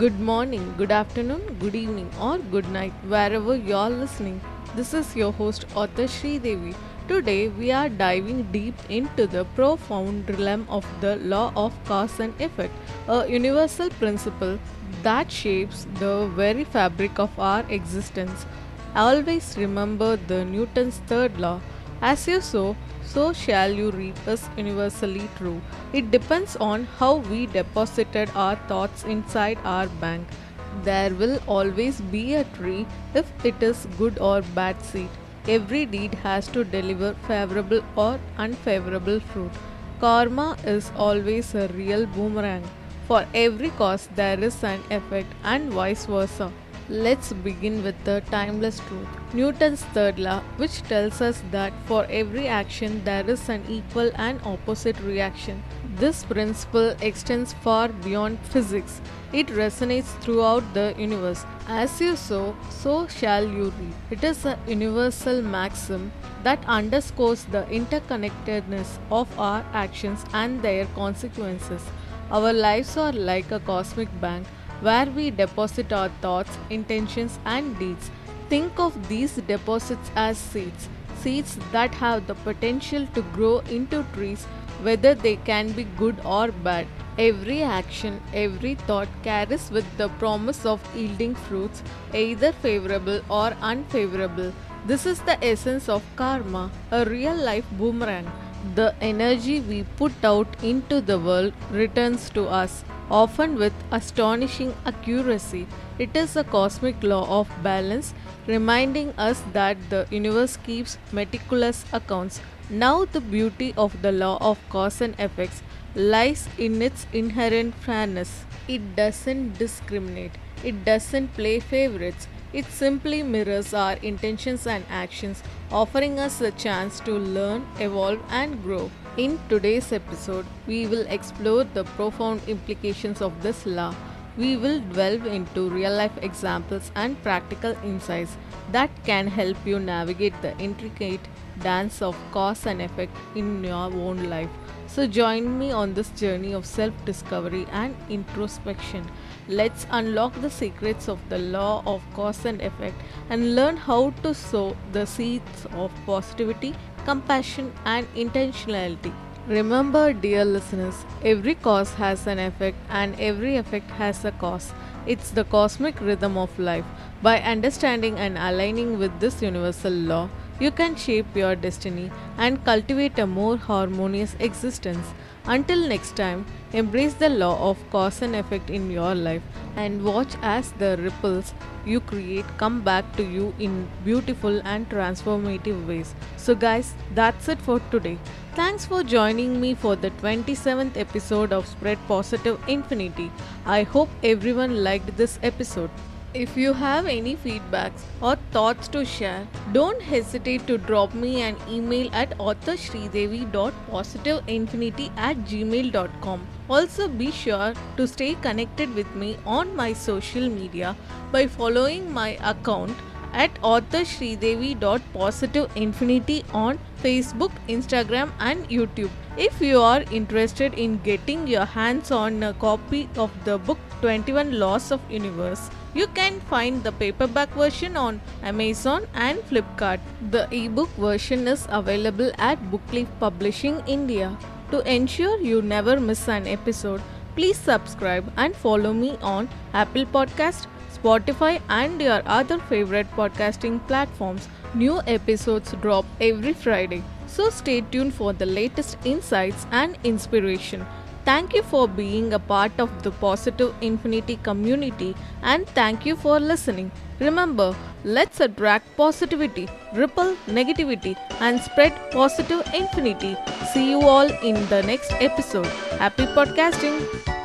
Good morning, good afternoon, good evening, or good night, wherever you're listening. This is your host, Author Sridevi. Today, we are diving deep into the profound realm of the law of cause and effect, a universal principle that shapes the very fabric of our existence. Always remember the Newton's third law. As you sow, so shall you reap is universally true. It depends on how we deposited our thoughts inside our bank. There will always be a tree if it is good or bad seed. Every deed has to deliver favorable or unfavorable fruit. Karma is always a real boomerang. For every cause, there is an effect, and vice versa. Let's begin with the timeless truth. Newton's third law, which tells us that for every action there is an equal and opposite reaction. This principle extends far beyond physics. It resonates throughout the universe. As you sow, so shall you reap. It is a universal maxim that underscores the interconnectedness of our actions and their consequences. Our lives are like a cosmic bank where we deposit our thoughts, intentions, and deeds. Think of these deposits as seeds, seeds that have the potential to grow into trees, whether they can be good or bad. Every action, every thought carries with the promise of yielding fruits, either favorable or unfavorable. This is the essence of karma, a real life boomerang. The energy we put out into the world returns to us often with astonishing accuracy. It is a cosmic law of balance, reminding us that the universe keeps meticulous accounts. Now, the beauty of the law of cause and effects lies in its inherent fairness. It doesn't discriminate, it doesn't play favorites. It simply mirrors our intentions and actions, offering us a chance to learn, evolve, and grow. In today's episode, we will explore the profound implications of this law. We will delve into real life examples and practical insights that can help you navigate the intricate dance of cause and effect in your own life. So, join me on this journey of self discovery and introspection. Let's unlock the secrets of the law of cause and effect and learn how to sow the seeds of positivity, compassion, and intentionality. Remember, dear listeners, every cause has an effect and every effect has a cause. It's the cosmic rhythm of life. By understanding and aligning with this universal law, you can shape your destiny and cultivate a more harmonious existence. Until next time, embrace the law of cause and effect in your life and watch as the ripples you create come back to you in beautiful and transformative ways. So, guys, that's it for today. Thanks for joining me for the 27th episode of Spread Positive Infinity. I hope everyone liked this episode. If you have any feedbacks or thoughts to share, don't hesitate to drop me an email at authorsridevi.positiveinfinity at gmail.com. Also, be sure to stay connected with me on my social media by following my account at authorsridevi.positiveinfinity on Facebook, Instagram, and YouTube. If you are interested in getting your hands on a copy of the book 21 Laws of Universe, you can find the paperback version on Amazon and Flipkart. The ebook version is available at Bookleaf Publishing India. To ensure you never miss an episode, please subscribe and follow me on Apple Podcast, Spotify, and your other favorite podcasting platforms. New episodes drop every Friday, so stay tuned for the latest insights and inspiration. Thank you for being a part of the Positive Infinity community and thank you for listening. Remember, let's attract positivity, ripple negativity, and spread positive infinity. See you all in the next episode. Happy podcasting!